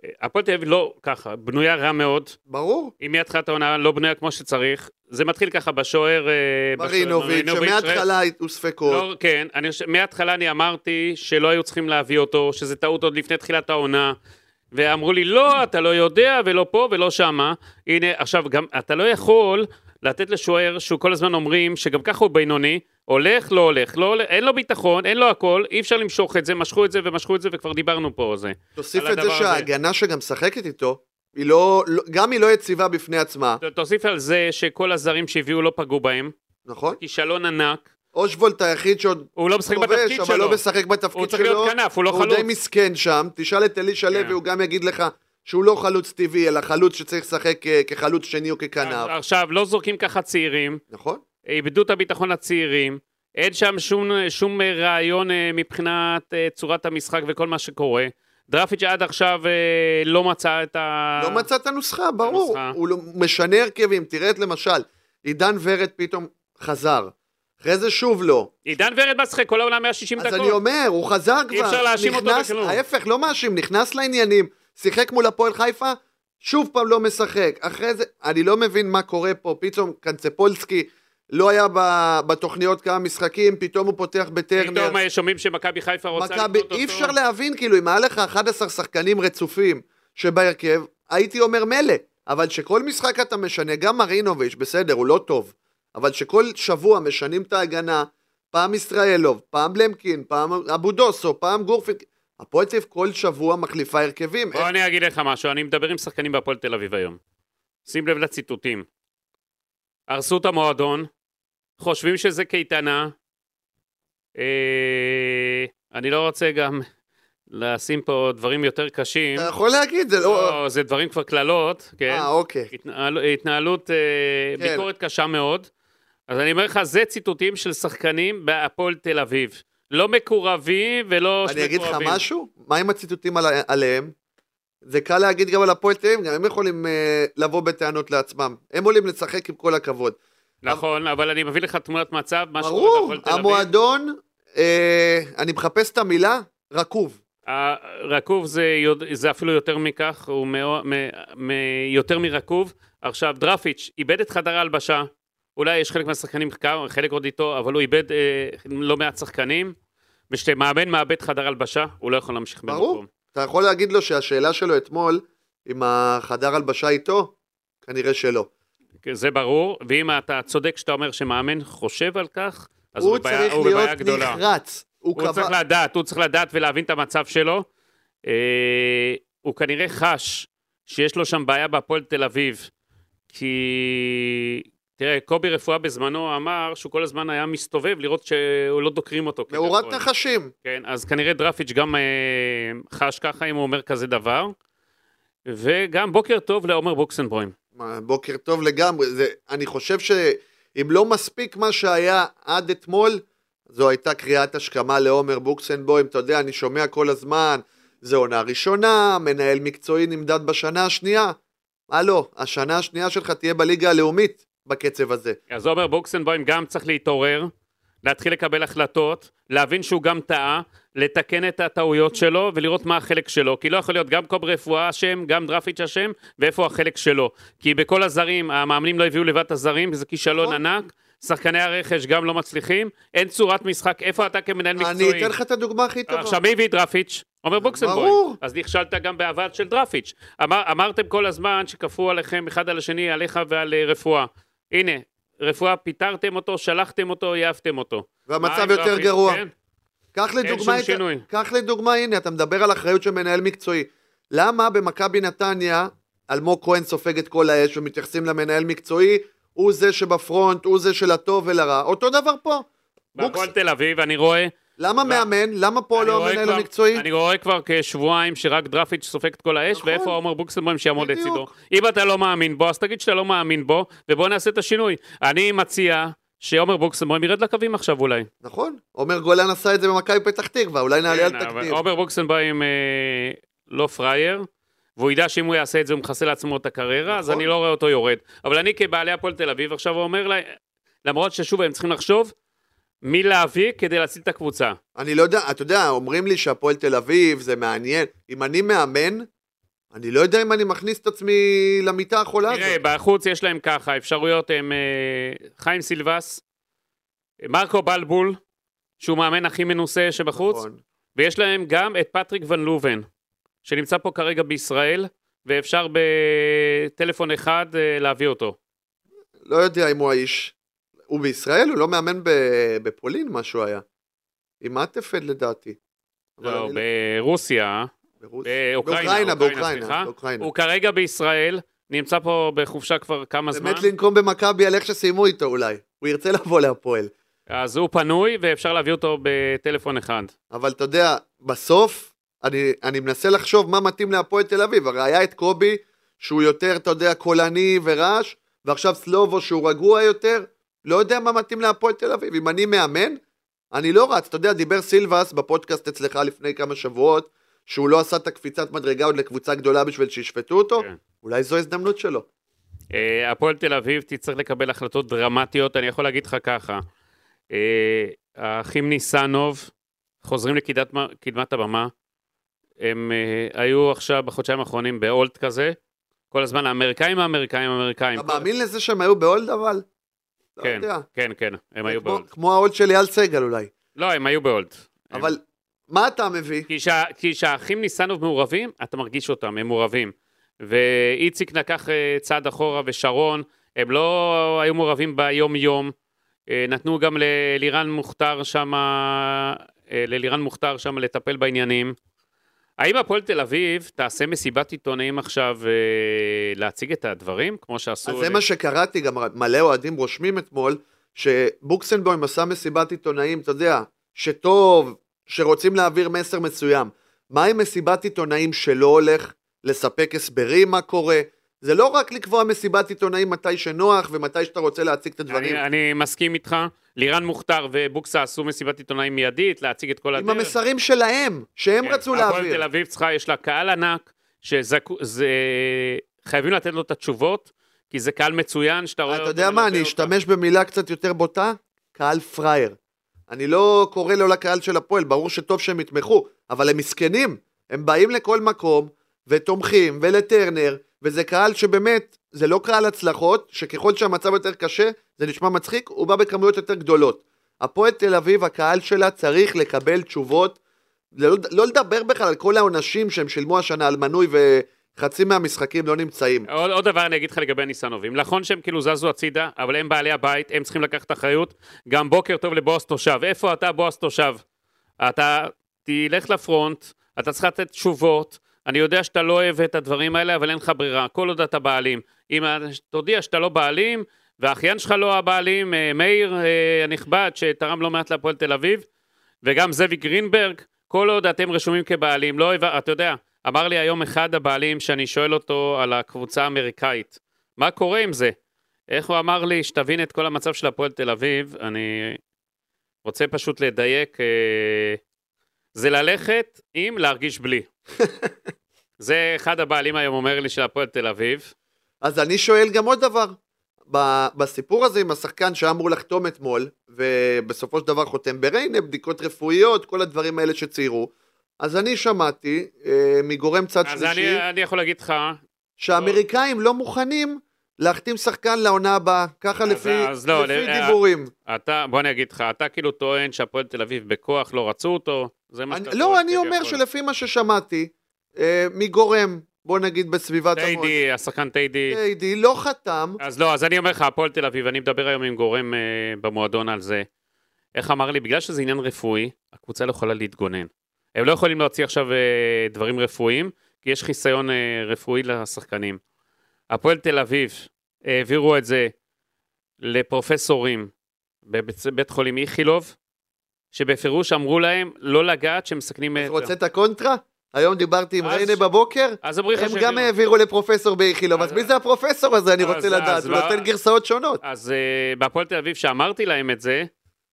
אה, הפועל תל אביב לא ככה, בנויה רע מאוד. ברור. היא מהתחלת העונה לא בנויה כמו שצריך. זה מתחיל ככה בשוער... אה, מרינוביץ', שמההתחלה היו ספקות. לא, כן, אני, מההתחלה אני אמרתי שלא היו צריכים להביא אותו, שזה טעות עוד לפני תחילת העונה. ואמרו לי, לא, אתה לא יודע, ולא פה ולא שמה. הנה, עכשיו, גם אתה לא יכול לתת לשוער, שהוא כל הזמן אומרים, שגם ככה הוא בינוני, הולך, לא הולך, לא הולך, אין לו ביטחון, אין לו הכל, אי אפשר למשוך את זה, משכו את זה ומשכו את זה, וכבר דיברנו פה על זה. תוסיף את זה שההגנה שגם משחקת איתו, היא לא, לא, גם היא לא יציבה בפני עצמה. תוסיף על זה שכל הזרים שהביאו לא פגעו בהם. נכון. כישלון ענק. אושוולט היחיד שעוד הוא לא משחק בתפקיד שלו. אבל לא משחק בתפקיד שלו. הוא צריך להיות כנף, הוא לא חלוץ. הוא די מסכן שם. תשאל את אלישע לוי, כן. הוא גם יגיד לך שהוא לא חלוץ טבעי, אלא חלוץ שצריך לשחק אה, כחלוץ שני או ככנף. עכשיו, לא זורקים ככה צעירים. נכון. איבדו את הביטחון לצעירים. אין שם שום, שום רעיון אה, מבחינת אה, צורת המשחק וכל מה שקורה. דרפיץ' עד עכשיו לא מצא את ה... לא מצא את הנוסחה, ברור. הנוסחה. הוא לא, משנה הרכבים. תראה את למשל, עידן ורד פתאום חזר. אחרי זה שוב לא. עידן ורד משחק כל העונה 160 דקות. אז אני אומר, הוא חזר כבר. אי אפשר להאשים אותו בכלום. ההפך, לא מאשים, נכנס לעניינים, שיחק מול הפועל חיפה, שוב פעם לא משחק. אחרי זה, אני לא מבין מה קורה פה, פתאום קנצפולסקי לא היה בתוכניות כמה משחקים, פתאום הוא פותח בטרנר. פתאום שומעים שמכבי חיפה רוצה לקנות אותו. אי אפשר להבין, כאילו, אם היה לך 11 שחקנים רצופים שבהרכב, הייתי אומר מילא. אבל שכל משחק אתה משנה, גם מרינוביץ', בסדר, הוא לא טוב. אבל שכל שבוע משנים את ההגנה, פעם ישראלוב, פעם בלמקין, פעם אבו דוסו, פעם גורפין. הפועל תל אביב כל שבוע מחליפה הרכבים. בוא אני אגיד לך משהו, אני מדבר עם שחקנים בהפועל תל אביב היום. שים לב לציטוטים. הרסו את המועדון, חושבים שזה קייטנה. אה, אני לא רוצה גם לשים פה דברים יותר קשים. אתה יכול להגיד, זה לא... לא, זה דברים כבר קללות, כן? אה, אוקיי. התנהל, התנהלות, אה, כן. ביקורת קשה מאוד. אז אני אומר לך, זה ציטוטים של שחקנים בהפועל תל אביב. לא מקורבים ולא אני אגיד לך. משהו? מה עם הציטוטים על- עליהם? זה קל להגיד גם על הפועל תל אביב, גם הם יכולים אה, לבוא בטענות לעצמם. הם עולים לשחק עם כל הכבוד. נכון, אבל אני מביא לך תמונת מצב, מה שקורה ברור, בהפועל תל אביב. המועדון, אה, אני מחפש את המילה, רקוב. רקוב זה, זה אפילו יותר מכך, הוא מאו- מ- מ- יותר מרקוב. עכשיו, דרפיץ' איבד את חדר ההלבשה, אולי יש חלק מהשחקנים, כמה- חלק עוד איתו, אבל הוא איבד אה, לא מעט שחקנים, וכשמאמן מאבד חדר הלבשה, הוא לא יכול להמשיך ברור. במקום. אתה יכול להגיד לו שהשאלה שלו אתמול, עם החדר הלבשה איתו? כנראה שלא. זה ברור, ואם אתה צודק שאתה אומר שמאמן חושב על כך, אז הוא, הוא בבעיה, צריך הוא להיות בבעיה גדולה. נחרץ. הוא הוא צריך קבע... לדעת, הוא צריך לדעת ולהבין את המצב שלו. אה, הוא כנראה חש שיש לו שם בעיה בהפועל תל אביב, כי... תראה, קובי רפואה בזמנו אמר שהוא כל הזמן היה מסתובב לראות שהוא לא דוקרים אותו. מאורת. נחשים. כן, אז כנראה דרפיץ' גם אה, חש ככה אם הוא אומר כזה דבר. וגם בוקר טוב לעומר בוקסנבוים. בוקר טוב לגמרי. זה, אני חושב שאם לא מספיק מה שהיה עד אתמול, זו הייתה קריאת השכמה לעומר בוקסנבוים. אתה יודע, אני שומע כל הזמן, זה עונה ראשונה, מנהל מקצועי נמדד בשנה השנייה. הלו, השנה השנייה שלך תהיה בליגה הלאומית בקצב הזה. אז עומר בוקסנבוים גם צריך להתעורר, להתחיל לקבל החלטות, להבין שהוא גם טעה, לתקן את הטעויות שלו ולראות מה החלק שלו. כי לא יכול להיות גם קוב רפואה אשם, גם דרפיץ' אשם, ואיפה החלק שלו. כי בכל הזרים, המאמנים לא הביאו לבד את הזרים, זה כישלון נכון. ענק. שחקני הרכש גם לא מצליחים, אין צורת משחק, איפה אתה כמנהל אני מקצועי? אתן לך את הדוגמה הכי טובה. עכשיו מי הביא דרפיץ'? עומר בוקסנבוים. ברור. אז נכשלת גם בהבאת של דרפיץ'. אמר, אמרתם כל הזמן שכפו עליכם אחד על השני, עליך ועל אה, רפואה. הנה, רפואה, פיטרתם אותו, שלחתם אותו, העפתם אותו. והמצב יותר? גרוע. כן? קח אין לדוגמה, שום את... שינוי. קח לדוגמה, הנה, אתה מדבר על אחריות של מנהל מקצועי. למה במכבי נתניה אלמוג כהן סופג את כל האש ומתייחסים למנהל מקצועי, הוא זה שבפרונט, הוא זה של הטוב ולרע. אותו דבר פה. בוקסי, בהפועל תל אביב, אני רואה... למה מאמן? למה פה לא המנהל המקצועי? אני רואה כבר כשבועיים שרק דרפיץ' סופג את כל האש, נכון. ואיפה עומר בוקסנבוים שיעמוד. לצידו. אם אתה לא מאמין בו, אז תגיד שאתה לא מאמין בו, ובוא נעשה את השינוי. אני מציע שעומר בוקסנבוים ירד לקווים עכשיו אולי. נכון. עומר גולן עשה את זה במכבי פתח תקווה, אולי נעלה על כן, אבל תקדים. עומר בוקסנבוים אה, לא פראייר, והוא ידע שאם הוא יעשה את זה הוא מכסה לעצמו את הקריירה, אז נכון. אני לא רואה אותו יורד. אבל אני כבעלי הפועל תל אביב עכשיו אומר להם, למרות ששוב הם צריכים לחשוב מי להביא כדי להציל את הקבוצה. אני לא יודע, אתה יודע, אומרים לי שהפועל תל אביב זה מעניין. אם אני מאמן, אני לא יודע אם אני מכניס את עצמי למיטה החולה הזאת. תראה, בחוץ יש להם ככה, אפשרויות הם אה, חיים סילבס, מרקו בלבול, שהוא מאמן הכי מנוסה שבחוץ, נכון. ויש להם גם את פטריק ון לובן, שנמצא פה כרגע בישראל, ואפשר בטלפון אחד אה, להביא אותו. לא יודע אם הוא האיש. הוא בישראל? הוא לא מאמן בפולין, מה שהוא היה. עם עטפד לדעתי. לא, אני ברוסיה, ברוס- באוקראינה, באוקראינה. באוקראינה. הוא כרגע בישראל, נמצא פה בחופשה כבר כמה זמן, באמת לנקום במכבי על איך שסיימו איתו אולי. הוא ירצה לבוא להפועל. אז הוא פנוי ואפשר להביא אותו בטלפון אחד. אבל אתה יודע, בסוף, אני, אני מנסה לחשוב מה מתאים להפועל תל אביב. הרי היה את קובי, שהוא יותר, אתה יודע, קולני ורעש, ועכשיו סלובו שהוא רגוע יותר. לא יודע מה מתאים להפועל תל אביב. אם אני מאמן, אני לא רץ. אתה יודע, דיבר סילבס בפודקאסט אצלך לפני כמה שבועות, שהוא לא עשה את הקפיצת מדרגה עוד לקבוצה גדולה בשביל שישפטו אותו. כן. אולי זו הזדמנות שלו. אה, הפועל תל אביב תצטרך לקבל החלטות דרמטיות, אני יכול להגיד לך ככה. אה, האחים ניסנוב חוזרים לקדמת הבמה. הם אה, היו עכשיו בחודשיים האחרונים ב hold כזה. כל הזמן האמריקאים, האמריקאים, האמריקאים. אתה מאמין לזה שהם היו ב hold אבל? לא כן, יודע. כן, כן, הם היו כמו-. כמו ה hold של אייל סגל אולי. לא, הם היו. הם- אבל מה אתה מביא? כי שה- כי כשהאחים ניסנוב מעורבים, אתה מרגיש אותם, הם מעורבים. ואיציק לקח אה, צעד אחורה ושרון, הם לא היו מעורבים ביום-יום. אה, נתנו גם ללירן מוכתר שם, אה, ללירן מוכתר שם לטפל בעניינים. האם הפועל תל אביב תעשה מסיבת עיתונאים עכשיו אה, להציג את הדברים, כמו שעשו... אז זה מה שקראתי, גם מלא אוהדים רושמים אתמול, שבוקסנבוים עשה מסיבת עיתונאים, אתה יודע, שטוב, שרוצים להעביר מסר מסוים. מה עם מסיבת עיתונאים שלא הולך לספק הסברים מה קורה? זה לא רק לקבוע מסיבת עיתונאים מתי שנוח ומתי שאתה רוצה להציג את הדברים. אני, אני מסכים איתך. לירן מוכתר ובוקסה עשו מסיבת עיתונאים מיידית, להציג את כל הדרך. עם המסרים שלהם, שהם כן, רצו להעביר. הפועל תל אביב צריכה, יש לה קהל ענק, שחייבים לתת לו את התשובות, כי זה קהל מצוין שאתה רואה... אתה יודע מה, אני אשתמש במילה קצת יותר בוטה, קהל פראייר. אני לא קורא לו לקהל של הפועל, ברור שטוב שהם יתמכו, אבל הם מסכנים. הם באים לכל מקום, ותומכים, ולטרנר, וזה קהל שבאמת, זה לא קהל הצלחות, שככל שהמצב יותר קשה, זה נשמע מצחיק, הוא בא בכמויות יותר גדולות. הפועל תל אביב, הקהל שלה צריך לקבל תשובות, לא, לא לדבר בכלל על כל העונשים שהם שילמו השנה על מנוי וחצי מהמשחקים לא נמצאים. עוד, עוד דבר אני אגיד לך לגבי ניסנובים, נכון שהם כאילו זזו הצידה, אבל הם בעלי הבית, הם צריכים לקחת אחריות. גם בוקר טוב לבועז תושב. איפה אתה בועז תושב? אתה תלך לפרונט, אתה צריך לתת תשובות, אני יודע שאתה לא אוהב את הדברים האלה, אבל אין לך ברירה, כל עוד אתה בעלים. אם תודיע שאתה לא בעלים, והאחיין שלך לא הבעלים, אה, מאיר אה, הנכבד, שתרם לא מעט להפועל תל אביב, וגם זאביק גרינברג, כל עוד אתם רשומים כבעלים, לא, אתה יודע, אמר לי היום אחד הבעלים שאני שואל אותו על הקבוצה האמריקאית, מה קורה עם זה? איך הוא אמר לי, שתבין את כל המצב של הפועל תל אביב, אני רוצה פשוט לדייק, אה, זה ללכת עם להרגיש בלי. זה אחד הבעלים היום אומר לי של הפועל תל אביב. אז אני שואל גם עוד דבר. בסיפור הזה עם השחקן שהיה אמור לחתום אתמול, ובסופו של דבר חותם בריינה, בדיקות רפואיות, כל הדברים האלה שציירו, אז אני שמעתי אה, מגורם צד אז שלישי, אז אני, אני יכול להגיד לך, שהאמריקאים לא מוכנים להחתים שחקן לעונה הבאה, ככה אז, לפי, אז לא, לפי לא, דיבורים. אתה, בוא אני אגיד לך, אתה כאילו טוען שהפועל תל אביב בכוח לא רצו אותו, זה מה שאתה לא, אני אומר כביכול. שלפי מה ששמעתי, אה, מגורם, בוא נגיד בסביבת טיידי, השחקן טיידי. טיידי לא חתם, אז לא, אז אני אומר לך, הפועל תל אביב, אני מדבר היום עם גורם אה, במועדון על זה. איך אמר לי? בגלל שזה עניין רפואי, הקבוצה לא יכולה להתגונן. הם לא יכולים להוציא עכשיו אה, דברים רפואיים, כי יש חיסיון אה, רפואי לשחקנים. הפועל תל אביב העבירו את זה לפרופסורים בבית בית חולים איכילוב, שבפירוש אמרו להם לא לגעת שהם מסכנים... אז את- רוצה את הקונטרה? היום דיברתי עם ריינה בבוקר, הם גם. העבירו לפרופסור באיכילוב, אז מי זה הפרופסור הזה? אני רוצה לדעת, הוא לא- נותן גרסאות שונות. אז uh, בהפועל תל אביב, שאמרתי להם את זה,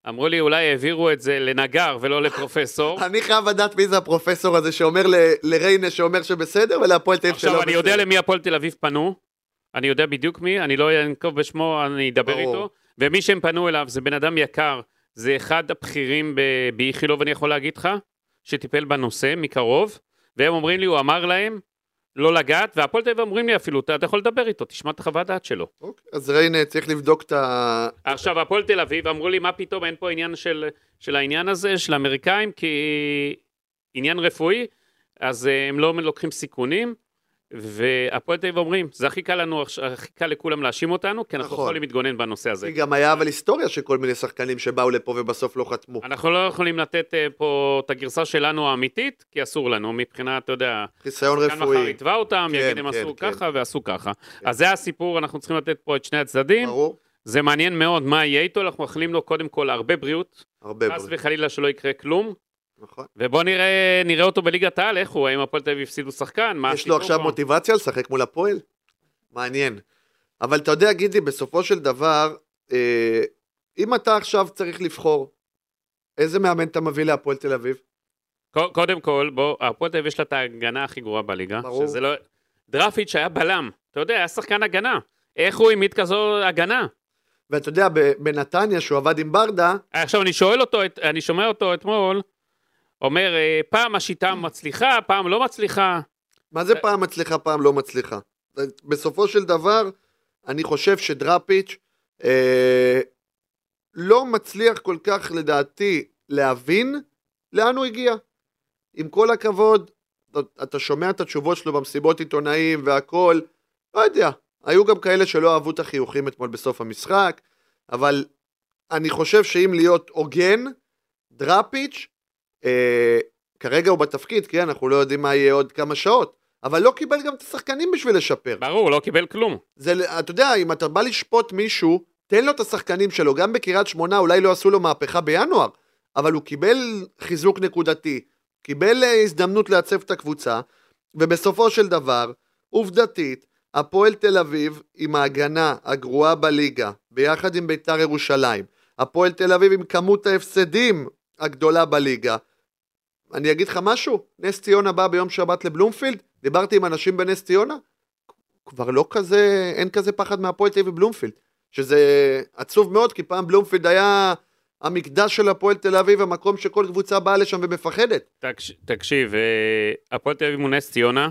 אמרו לי אולי העבירו את זה לנגר ולא לפרופסור. אני חייב לדעת מי זה הפרופסור הזה שאומר ל- לריינה שאומר שבסדר, ולהפועל תל אביב שלא עכשיו, אני יודע בסדר. למי הפועל תל אביב פנו, אני יודע בדיוק מי, אני לא אנקוב בשמו, אני אדבר. איתו, ומי שהם פנו אליו זה בן אדם יקר, זה אחד הבכירים באיכילוב, אני יכול להגיד לך, שטיפל בנושא מקרוב, והם אומרים לי, הוא אמר להם לא לגעת, והפועל תל אביב אומרים לי אפילו, אתה יכול לדבר איתו, תשמע את החוות דעת שלו. אוקיי, אז ריינה צריך לבדוק את ה... עכשיו, הפועל תל אביב אמרו לי, מה פתאום, אין פה עניין של, של העניין הזה, של האמריקאים, כי עניין רפואי, אז אה, הם לא לוקחים סיכונים, והפועל תל אביב אומרים, זה הכי קל לנו, הכי קל לכולם להאשים אותנו, כי אנחנו נכון. יכולים להתגונן בנושא הזה. גם היה אבל היסטוריה של כל מיני שחקנים שבאו לפה ובסוף לא חתמו. אנחנו לא יכולים לתת אה, פה את הגרסה שלנו האמיתית, כי אסור לנו, מבחינת, אתה יודע, חיסיון כאן מחר רפואי. יתבע אותם, כן, יגיד הם כן, עשו כן. ככה ועשו ככה. אז זה הסיפור, אנחנו צריכים לתת פה את שני הצדדים. ברור, זה מעניין מאוד מה יהיה איתו, אנחנו מאחלים לו קודם כל הרבה בריאות, הרבה חס בריאות. וחלילה שלא יקרה כלום. נכון. ובוא נראה, נראה אותו בליגת העל, איך הוא, האם הפועל תל אביב הפסידו שחקן, מה יש לו עכשיו פה? מוטיבציה לשחק מול הפועל? מעניין. אבל אתה יודע, גידי, בסופו של דבר, אה, אם אתה עכשיו צריך לבחור, איזה מאמן אתה מביא להפועל תל אביב? קודם כל, בוא, הפועל תל אביב יש לה את ההגנה הכי גרועה בליגה. ברור. שזה לא... דרפיץ' היה בלם, אתה יודע, היה שחקן הגנה. איך הוא העמיד כזו הגנה? ואתה יודע, בנתניה, שהוא עבד עם ברדה, עכשיו, אני שואל אותו, אני שומע אותו אתמול, אומר, אה, פעם השיטה מצליחה, פעם לא מצליחה. מה זה פעם מצליחה, פעם לא מצליחה? בסופו של דבר, אני חושב שדראפיץ' אה, לא מצליח כל כך, לדעתי, להבין לאן הוא הגיע. עם כל הכבוד, אתה- שומע את התשובות שלו במסיבות עיתונאים והכל, לא יודע. היו גם כאלה שלא אהבו את החיוכים אתמול בסוף המשחק, אבל אני חושב שאם להיות הוגן, דראפיץ', אה, כרגע הוא בתפקיד, כי אנחנו לא יודעים מה יהיה עוד כמה שעות, אבל לא קיבל גם את השחקנים בשביל לשפר. ברור, לא קיבל כלום. זה, אתה יודע, אם אתה בא לשפוט מישהו, תן לו את השחקנים שלו. גם בקריית שמונה אולי לא עשו לו מהפכה בינואר, אבל הוא קיבל חיזוק נקודתי, קיבל אה, הזדמנות לעצב את הקבוצה, ובסופו של דבר, עובדתית, הפועל תל אביב עם ההגנה הגרועה בליגה, ביחד עם ביתר ירושלים, הפועל תל אביב עם כמות ההפסדים הגדולה בליגה. אני אגיד לך משהו, נס ציונה בא ביום שבת לבלומפילד, דיברתי עם אנשים בנס ציונה, כבר לא כזה, אין כזה פחד מהפועל תל אביב ובלומפילד, שזה עצוב מאוד, כי פעם בלומפילד היה המקדש של הפועל תל אביב, המקום שכל קבוצה באה לשם ומפחדת. תקש, תקשיב, אה, הפועל תל אביב מול נס ציונה,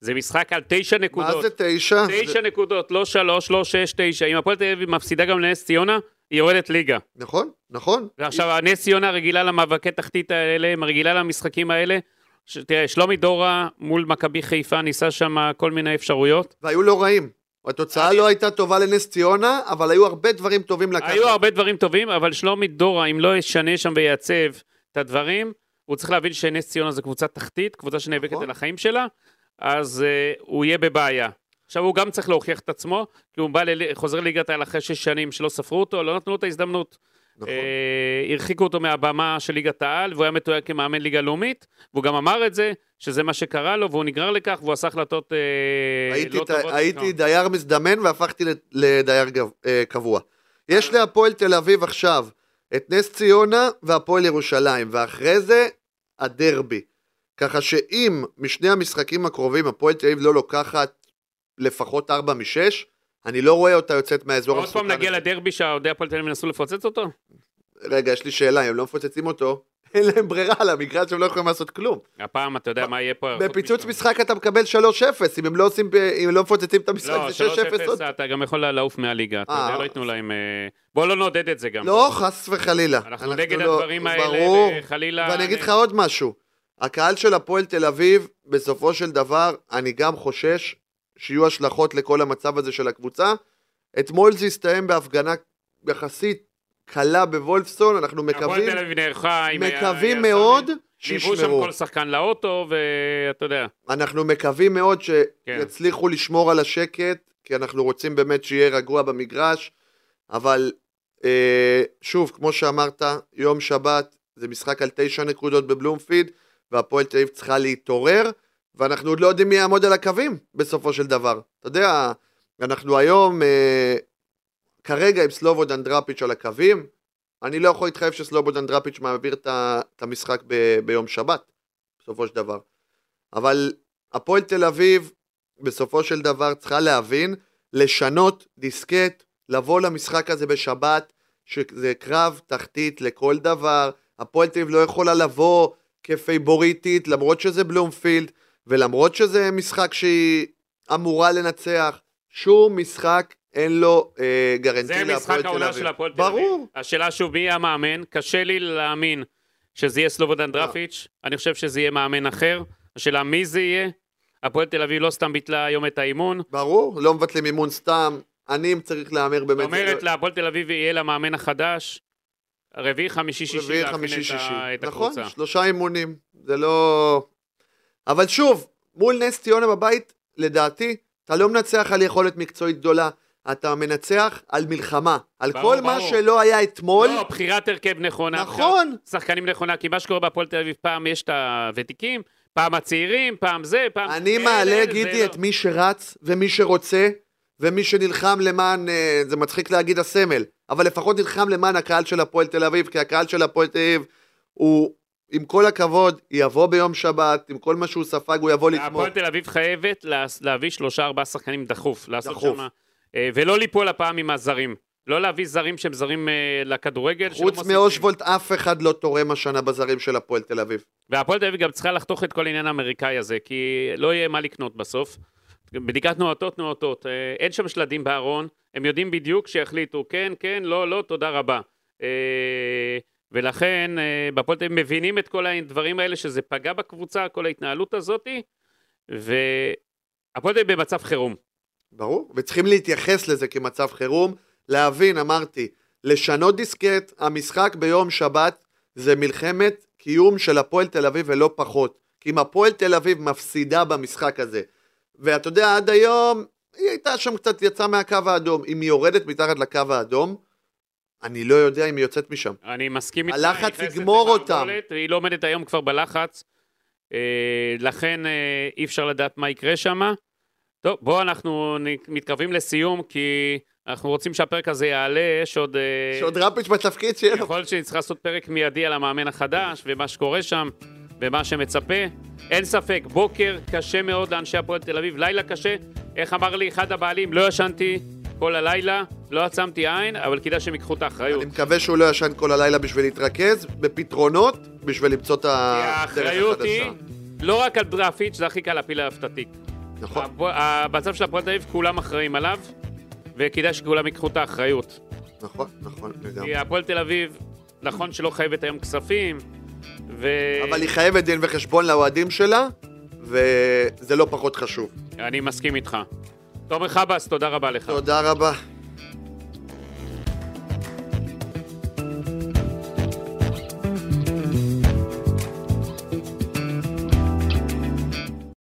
זה משחק על תשע נקודות. מה זה תשע? תשע זה... נקודות, לא שלוש, לא שש, תשע. אם הפועל תל אביב מפסידה גם לנס ציונה, היא יורדת ליגה. נכון, נכון. ועכשיו, הנס ציונה רגילה למאבקי תחתית האלה, רגילה למשחקים האלה. ש... תראה, שלומי דורה מול מכבי חיפה ניסה שם כל מיני אפשרויות. והיו לא רעים. התוצאה לא הייתה טובה לנס ציונה, אבל היו הרבה דברים טובים לקחת. היו הרבה דברים טובים, אבל שלומי דורה, אם לא ישנה שם וייצב את הדברים, הוא צריך להבין שנס ציונה זה קבוצה תחתית, קבוצה שנאבקת נכון. על החיים שלה, אז uh, הוא יהיה בבעיה. עכשיו, הוא גם צריך להוכיח את עצמו, כי הוא בא, ל... חוזר ליגת העל אחרי שש שנים שלא ספרו אותו, לא נתנו לו את ההזדמנות. נכון. אה, הרחיקו אותו מהבמה של ליגת העל, והוא היה מתויג כמאמן ליגה לאומית, והוא גם אמר את זה, שזה מה שקרה לו, והוא נגרר לכך, והוא עשה החלטות אה, הייתי, לא ת- טובות. הייתי לא. דייר מזדמן והפכתי לדייר גב- אה, קבוע. יש להפועל תל אביב עכשיו את נס ציונה והפועל ירושלים, ואחרי זה הדרבי. ככה שאם משני המשחקים הקרובים הפועל תל אביב לא לוקחת לפחות 4 מ-6, אני לא רואה אותה יוצאת מהאזור עוד פעם נגיע. לדרבי שהאוהדי הפועל תל אביב ינסו לפוצץ אותו? רגע, יש לי שאלה, הם לא מפוצצים אותו, אין להם ברירה על המגרש, הם לא יכולים לעשות כלום. הפעם אתה יודע מה יהיה פה? בפיצוץ משחק אתה מקבל 3-0, אם הם לא עושים, אם הם לא מפוצצים את המשחק לא, זה 6-0 עוד. 3-0 אתה גם יכול לעוף מהליגה, אתה אה. יודע, לא ייתנו להם... אה, בוא לא נעודד את זה גם. לא, חס וחלילה. אנחנו נגד לא- הדברים האלה, ברור. וחלילה... ואני אגיד לך עוד משהו. הקהל של הפועל תל אביב, בסופו של דבר, אני גם חושש שיהיו השלכות לכל המצב הזה של הקבוצה. אתמול זה הסתיים בהפגנה יחסית קלה בוולפסון, אנחנו מקווים. מקווים מאוד ליוו שם שישמרו. כל שחקן לאוטו, ואתה יודע. אנחנו מקווים מאוד כן. שיצליחו לשמור על השקט, כי אנחנו רוצים באמת שיהיה רגוע במגרש, אבל אה, שוב, כמו שאמרת, יום שבת זה משחק על תשע נקודות בבלומפיד, והפועל תל אביב צריכה להתעורר, ואנחנו עוד לא יודעים מי יעמוד על הקווים בסופו של דבר. אתה יודע, אנחנו היום אה, כרגע עם סלובודן דראפיץ' על הקווים, אני לא יכול להתחייב שסלובודן דראפיץ' מעביר את המשחק ב- ביום שבת, בסופו של דבר. אבל הפועל תל אביב, בסופו של דבר, צריכה להבין, לשנות דיסקט, לבוא למשחק הזה בשבת, שזה קרב תחתית לכל דבר. הפועל תל אביב לא יכולה לבוא כפייבוריטית, למרות שזה בלומפילד, ולמרות שזה משחק שהיא אמורה לנצח. שום משחק אין לו אה, גרנטי זה להפועל משחק תל העונה אביב. של הפועל תל אביב. ברור. השאלה שוב, מי יהיה המאמן? קשה לי להאמין שזה יהיה. סלובודן דרפיץ', אני חושב שזה יהיה מאמן אחר. השאלה מי זה יהיה? הפועל תל אביב לא סתם ביטלה היום את האימון. ברור, לא מבטלים אימון סתם. אני, צריך להמר באמת... אומרת להפועל תל אביב יהיה למאמן החדש, רביעי, חמישי, שישי, רביעי, חמישי, את שישי. נכון, הקבוצה. שלושה אימונים. זה לא... אבל שוב, מול נס ציונה בבית, לדעתי, אתה לא מנצח על יכולת מקצועית גדולה, אתה מנצח על מלחמה. על ברור, כל מה ברור. שלא היה אתמול. לא, בחירת הרכב נכונה. נכון. שחקנים נכונה, כי מה שקורה בהפועל תל אביב, פעם יש את הוותיקים, פעם הצעירים, פעם זה, פעם... אני אלה, מעלה, גידי, לא. את מי שרץ ומי שרוצה, ומי שנלחם למען, אה, זה מצחיק להגיד הסמל, אבל לפחות נלחם למען הקהל של הפועל תל אביב, כי הקהל של הפועל תל אביב הוא, עם כל הכבוד, יבוא ביום שבת, עם כל מה שהוא ספג, הוא יבוא לתמוך. הפועל תל אביב חייבת לה- להביא שלושה ארבעה שחקנים דחוף, דחוף. שם, אה, ולא ליפול הפעם עם הזרים. לא להביא זרים שהם זרים אה, לכדורגל. חוץ. מאושוולט, אף אחד לא תורם השנה בזרים של הפועל תל אביב. והפועל תל אביב גם צריכה לחתוך את כל העניין האמריקאי הזה, כי לא יהיה מה לקנות בסוף. בדיקת תנועתות תנועתות, אה, אין שם שלדים בארון, הם יודעים בדיוק שיחליטו כן, כן, לא, לא, תודה רבה. ולכן אה, בהפועל תל אביב מבינים את כל הדברים האלה, שזה פגע בקבוצה, כל ההתנהלות הזאתי, והפועל תל אביב במצב חירום. ברור, וצריכים להתייחס לזה כמצב חירום, להבין, אמרתי, לשנות דיסקט, המשחק ביום שבת זה מלחמת קיום של הפועל תל אביב ולא פחות. כי אם הפועל תל אביב מפסידה במשחק הזה, ואתה יודע, עד היום, היא הייתה שם קצת, יצאה מהקו האדום. אם היא יורדת מתחת לקו האדום, אני לא יודע אם היא יוצאת משם. אני מסכים איתך. הלחץ היא יגמור אותם. והיא לא עומדת היום כבר בלחץ. אה, לכן אה, אי אפשר לדעת מה יקרה שם. טוב, בואו אנחנו מתקרבים לסיום, כי אנחנו רוצים שהפרק הזה יעלה, יש עוד... אה, שעוד רפיץ' בתפקיד שיהיה לו. יכול להיות שנצטרך לעשות פרק מיידי על המאמן החדש, ומה שקורה שם, ומה שמצפה. אין ספק, בוקר קשה מאוד לאנשי הפועל תל אביב, לילה קשה. איך אמר לי אחד הבעלים, לא ישנתי כל הלילה, לא עצמתי עין, אבל כדאי שהם ייקחו את האחריות. אני מקווה שהוא לא ישן כל הלילה בשביל להתרכז בפתרונות, בשביל למצוא את הדרך האחריות היא החדשה. לא רק על דראפיץ', זה הכי קל להפיל עליו את התיק. נכון, המצב של הפועל תל אביב, כולם אחראים עליו, וכדאי שכולם ייקחו את האחריות. נכון, נכון, לגמרי. כי הפועל תל אביב, נכון שלא חייבת היום כספים, ו... אבל היא חייבת דין וחשבון לאוהדים שלה, וזה לא פחות חשוב. אני מסכים איתך. תומר חבאס, תודה רבה לך. תודה רבה.